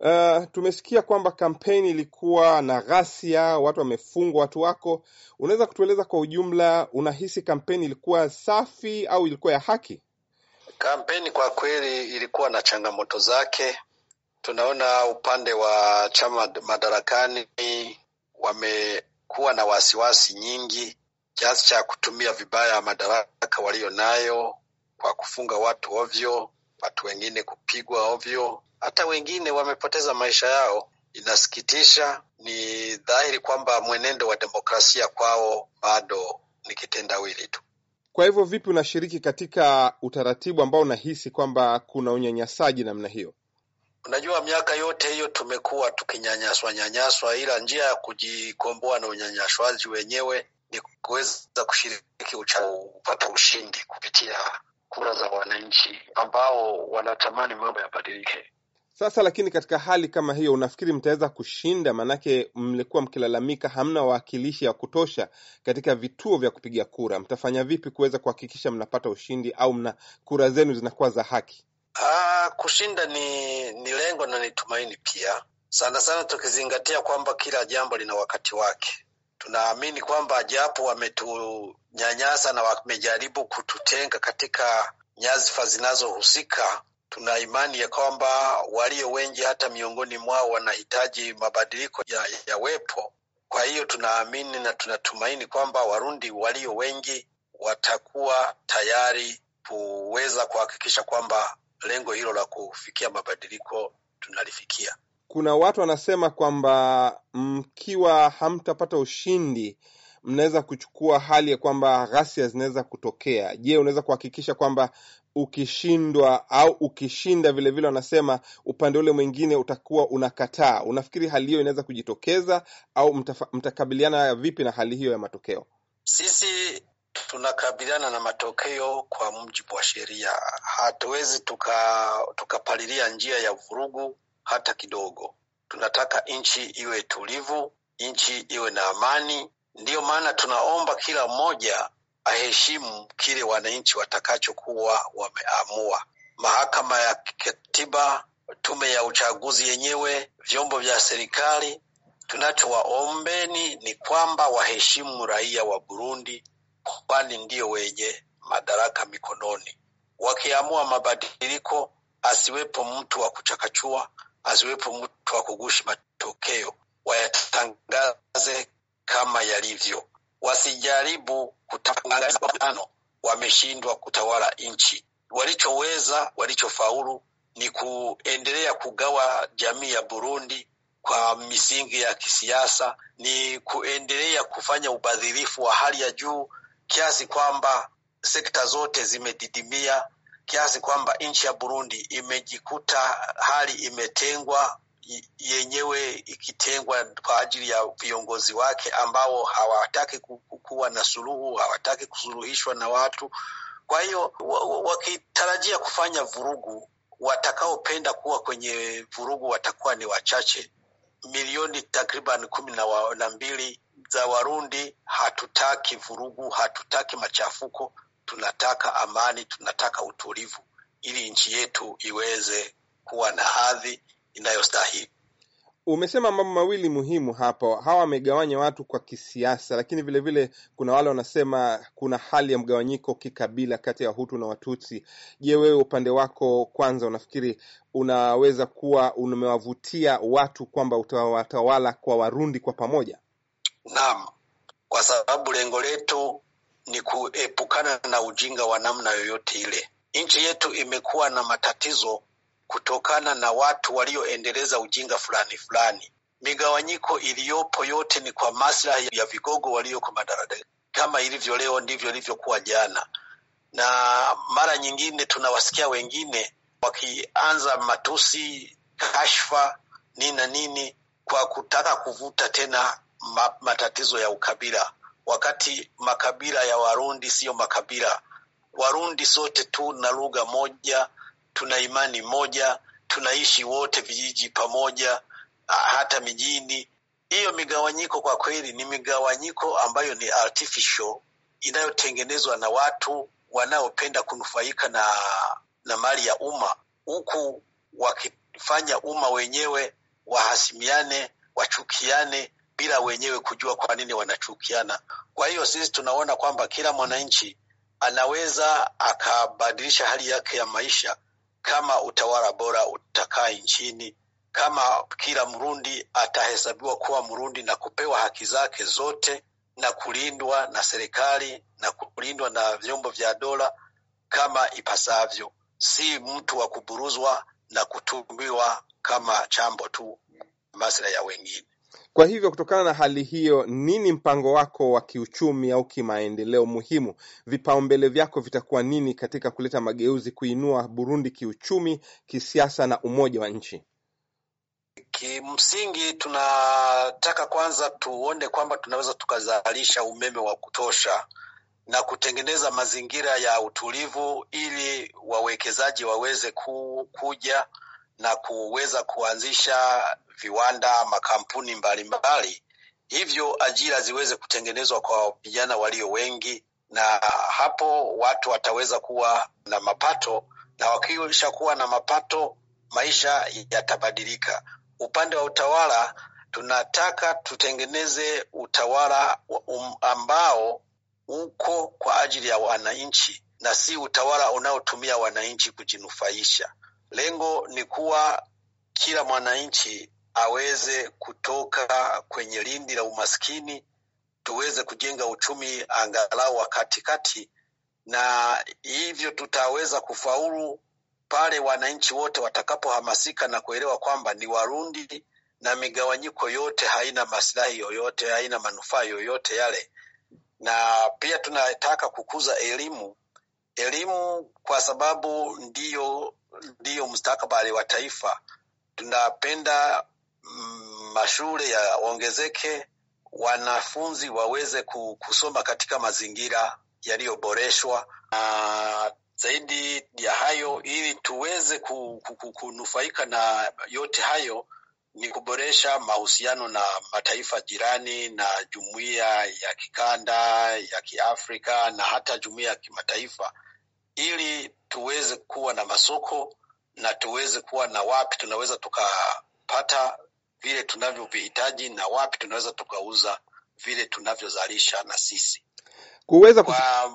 Uh, tumesikia kwamba kampeni ilikuwa na ghasia, watu wamefungwa, watu wako. Unaweza kutueleza kwa ujumla, unahisi kampeni ilikuwa safi au ilikuwa ya haki? Kampeni kwa kweli ilikuwa na changamoto zake. Tunaona upande wa chama madarakani wamekuwa na wasiwasi nyingi kiasi cha kutumia vibaya madaraka walionayo kwa kufunga watu ovyo, watu wengine kupigwa ovyo, hata wengine wamepoteza maisha yao. Inasikitisha. Ni dhahiri kwamba mwenendo wa demokrasia kwao bado ni kitendawili tu. Kwa hivyo, vipi unashiriki katika utaratibu ambao unahisi kwamba kuna unyanyasaji namna hiyo? Unajua, miaka yote hiyo tumekuwa tukinyanyaswa nyanyaswa, ila njia ya kujikomboa na unyanyaswaji wenyewe ni kuweza kushiriki kupata ushindi kupitia kura za wananchi ambao wanatamani mambo yabadilike. Sasa lakini, katika hali kama hiyo, unafikiri mtaweza kushinda? Maanake mlikuwa mkilalamika hamna wawakilishi ya kutosha katika vituo vya kupiga kura. Mtafanya vipi kuweza kuhakikisha mnapata ushindi au mna kura zenu zinakuwa za haki? Aa, kushinda ni ni lengo na ni tumaini pia, sana sana tukizingatia kwamba kila jambo lina wakati wake. Tunaamini kwamba japo wametunyanyasa na wamejaribu kututenga katika nyadhifa zinazohusika, tuna imani ya kwamba walio wengi hata miongoni mwao wanahitaji mabadiliko yawepo. Ya kwa hiyo tunaamini na tunatumaini kwamba Warundi walio wengi watakuwa tayari kuweza kuhakikisha kwamba lengo hilo la kufikia mabadiliko tunalifikia. Kuna watu wanasema kwamba mkiwa hamtapata ushindi, mnaweza kuchukua hali ya kwamba ghasia zinaweza kutokea. Je, unaweza kuhakikisha kwamba ukishindwa au ukishinda vilevile, wanasema upande ule mwingine utakuwa unakataa? Unafikiri hali hiyo inaweza kujitokeza au mtafa, mtakabiliana vipi na hali hiyo ya matokeo? Sisi tunakabiliana na matokeo kwa mujibu wa sheria. Hatuwezi tukapalilia tuka njia ya vurugu hata kidogo. Tunataka nchi iwe tulivu, nchi iwe na amani. Ndiyo maana tunaomba kila mmoja aheshimu kile wananchi watakachokuwa wameamua. Mahakama ya Katiba, tume ya uchaguzi yenyewe, vyombo vya serikali, tunachowaombeni ni kwamba waheshimu raia wa Burundi, kwani ndiyo wenye madaraka mikononi. Wakiamua mabadiliko, asiwepo mtu wa kuchakachua, asiwepo mtu wa kugushi matokeo, wayatangaze kama yalivyo. Wasijaribu kutangaza wameshindwa kutawala nchi. Walichoweza, walichofaulu ni kuendelea kugawa jamii ya Burundi kwa misingi ya kisiasa, ni kuendelea kufanya ubadhirifu wa hali ya juu kiasi kwamba sekta zote zimedidimia, kiasi kwamba nchi ya Burundi imejikuta hali imetengwa yenyewe ikitengwa kwa ajili ya viongozi wake ambao hawataki kuwa na suluhu, hawataki kusuluhishwa na watu. Kwa hiyo wakitarajia kufanya vurugu, watakaopenda kuwa kwenye vurugu watakuwa ni wachache. Milioni takriban kumi na mbili za Warundi hatutaki vurugu, hatutaki machafuko, tunataka amani, tunataka utulivu, ili nchi yetu iweze kuwa na hadhi inayostahili. Umesema mambo mawili muhimu hapo. Hawa wamegawanya watu kwa kisiasa, lakini vilevile vile kuna wale wanasema kuna hali ya mgawanyiko kikabila kati ya Wahutu na Watutsi. Je, wewe upande wako kwanza, unafikiri unaweza kuwa umewavutia watu kwamba utawatawala kwa Warundi kwa pamoja? Naam, kwa sababu lengo letu ni kuepukana na ujinga wa namna yoyote ile. Nchi yetu imekuwa na matatizo kutokana na watu walioendeleza ujinga fulani fulani. Migawanyiko iliyopo yote ni kwa maslahi ya vigogo walioko madarakani. Kama ilivyo leo ndivyo ilivyokuwa jana, na mara nyingine tunawasikia wengine wakianza matusi, kashfa, nini na nini, kwa kutaka kuvuta tena ma matatizo ya ukabila, wakati makabila ya Warundi siyo makabila. Warundi sote tu na lugha moja tuna imani moja, tunaishi wote vijiji pamoja, hata mijini. Hiyo migawanyiko kwa kweli ni migawanyiko ambayo ni artificial, inayotengenezwa na watu wanaopenda kunufaika na na mali ya umma, huku wakifanya umma wenyewe wahasimiane, wachukiane bila wenyewe kujua kwa nini wanachukiana. Kwa hiyo sisi tunaona kwamba kila mwananchi anaweza akabadilisha hali yake ya maisha kama utawala bora utakaa nchini, kama kila Mrundi atahesabiwa kuwa Mrundi na kupewa haki zake zote na kulindwa na serikali na kulindwa na vyombo vya dola kama ipasavyo, si mtu wa kuburuzwa na kutumiwa kama chambo tu maslahi ya wengine. Kwa hivyo kutokana na hali hiyo, nini mpango wako wa kiuchumi au kimaendeleo muhimu? Vipaumbele vyako vitakuwa nini katika kuleta mageuzi, kuinua Burundi kiuchumi, kisiasa na umoja wa nchi? Kimsingi tunataka kwanza tuone kwamba tunaweza tukazalisha umeme wa kutosha na kutengeneza mazingira ya utulivu ili wawekezaji waweze ku, kuja na kuweza kuanzisha viwanda, makampuni mbalimbali mbali. Hivyo ajira ziweze kutengenezwa kwa vijana walio wengi, na hapo watu wataweza kuwa na mapato, na wakisha kuwa na mapato, maisha yatabadilika. Upande wa utawala, tunataka tutengeneze utawala um, ambao uko kwa ajili ya wananchi na si utawala unaotumia wananchi kujinufaisha. Lengo ni kuwa kila mwananchi aweze kutoka kwenye lindi la umaskini, tuweze kujenga uchumi angalau wa katikati, na hivyo tutaweza kufaulu pale wananchi wote watakapohamasika na kuelewa kwamba ni Warundi na migawanyiko yote haina maslahi yoyote, haina manufaa yoyote yale. Na pia tunataka kukuza elimu, elimu kwa sababu ndiyo ndiyo mustakabali wa taifa. Tunapenda mm, mashule yaongezeke, wanafunzi waweze kusoma katika mazingira yaliyoboreshwa na zaidi ya hayo, ili tuweze kunufaika na yote hayo ni kuboresha mahusiano na mataifa jirani na jumuiya ya kikanda ya Kiafrika na hata jumuiya ya kimataifa ili tuweze kuwa na masoko na tuweze kuwa na wapi tunaweza tukapata vile tunavyovihitaji na wapi tunaweza tukauza vile tunavyozalisha na sisi. Kuweza kwa,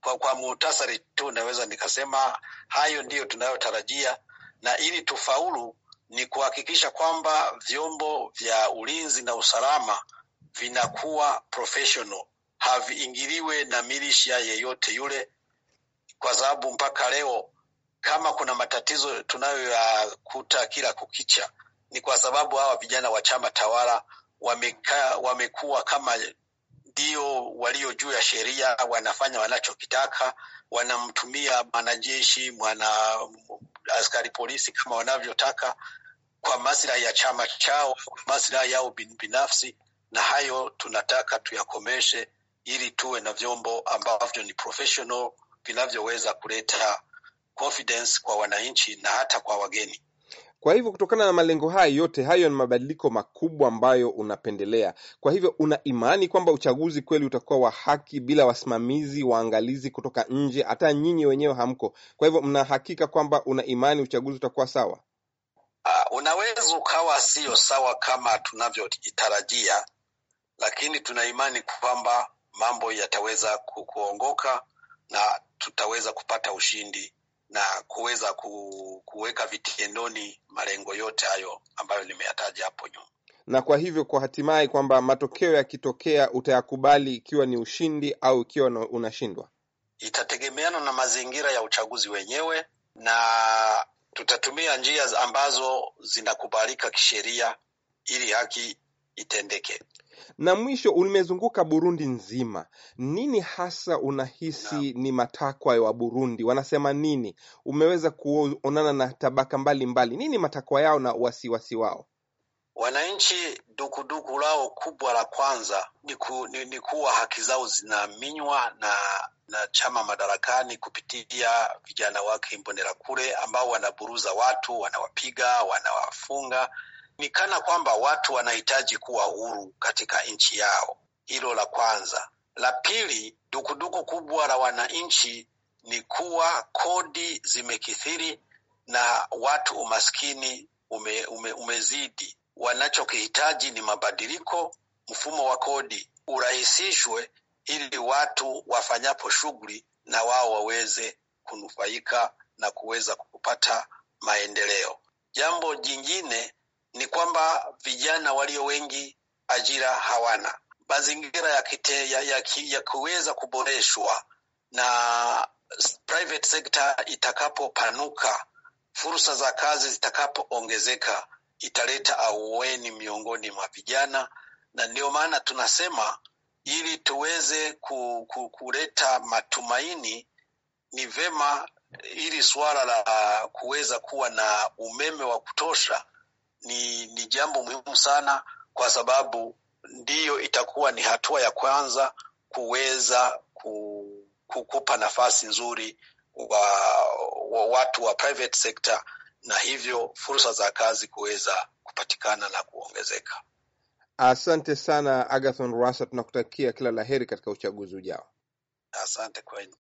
kwa, kwa muhtasari tu naweza nikasema hayo ndiyo tunayotarajia, na ili tufaulu ni kuhakikisha kwamba vyombo vya ulinzi na usalama vinakuwa professional, haviingiliwe na milisha yeyote yule, kwa sababu mpaka leo kama kuna matatizo tunayoyakuta kila kukicha ni kwa sababu hawa vijana wa chama tawala wameka, wamekuwa kama ndio walio juu ya sheria, wanafanya wanachokitaka, wanamtumia mwanajeshi, mwana askari polisi kama wanavyotaka kwa maslahi ya chama chao, kwa maslahi yao binafsi, na hayo tunataka tuyakomeshe ili tuwe na vyombo ambavyo ni professional vinavyoweza kuleta confidence kwa wananchi na hata kwa wageni. Kwa hivyo kutokana na malengo haya yote, hayo ni mabadiliko makubwa ambayo unapendelea. Kwa hivyo una imani kwamba uchaguzi kweli utakuwa wa haki bila wasimamizi waangalizi kutoka nje, hata nyinyi wenyewe hamko. Kwa hivyo mnahakika kwamba una imani uchaguzi utakuwa sawa? Uh, unaweza ukawa sio sawa kama tunavyotarajia, lakini tuna imani kwamba mambo yataweza kuongoka na tutaweza kupata ushindi na kuweza kuweka vitendoni malengo yote hayo ambayo nimeyataja hapo nyuma. Na kwa hivyo kwa hatimaye kwamba matokeo yakitokea utayakubali ikiwa ni ushindi au ikiwa unashindwa? Itategemeana na mazingira ya uchaguzi wenyewe, na tutatumia njia ambazo zinakubalika kisheria ili haki itendeke. Na mwisho, umezunguka Burundi nzima, nini hasa unahisi Na ni matakwa ya Waburundi? Wanasema nini? Umeweza kuonana na tabaka mbalimbali mbali. Nini matakwa yao na wasiwasi wao? wananchi dukuduku lao kubwa la kwanza ni, ku, ni, ni kuwa haki zao zinaminywa na na chama madarakani kupitia vijana wake Imbonerakure ambao wanaburuza watu, wanawapiga, wanawafunga. Ni kana kwamba watu wanahitaji kuwa huru katika nchi yao. Hilo la kwanza. La pili, dukuduku kubwa la wananchi ni kuwa kodi zimekithiri na watu umaskini ume, ume, umezidi. Wanachokihitaji ni mabadiliko, mfumo wa kodi urahisishwe, ili watu wafanyapo shughuli na wao waweze kunufaika na kuweza kupata maendeleo. Jambo jingine ni kwamba vijana walio wengi ajira hawana. Mazingira ya, ya, ya, ya kuweza kuboreshwa na private sector itakapopanuka, fursa za kazi zitakapoongezeka, italeta aueni miongoni mwa vijana, na ndio maana tunasema ili tuweze ku, ku, kuleta matumaini ni vema ili suala la kuweza kuwa na umeme wa kutosha ni, ni jambo muhimu sana, kwa sababu ndiyo itakuwa ni hatua ya kwanza kuweza kukupa nafasi nzuri wa, wa watu wa private sector, na hivyo fursa za kazi kuweza kupatikana na kuongezeka. Asante sana Agathon Rwasa, tunakutakia kila la heri katika uchaguzi ujao. Asante kwenu.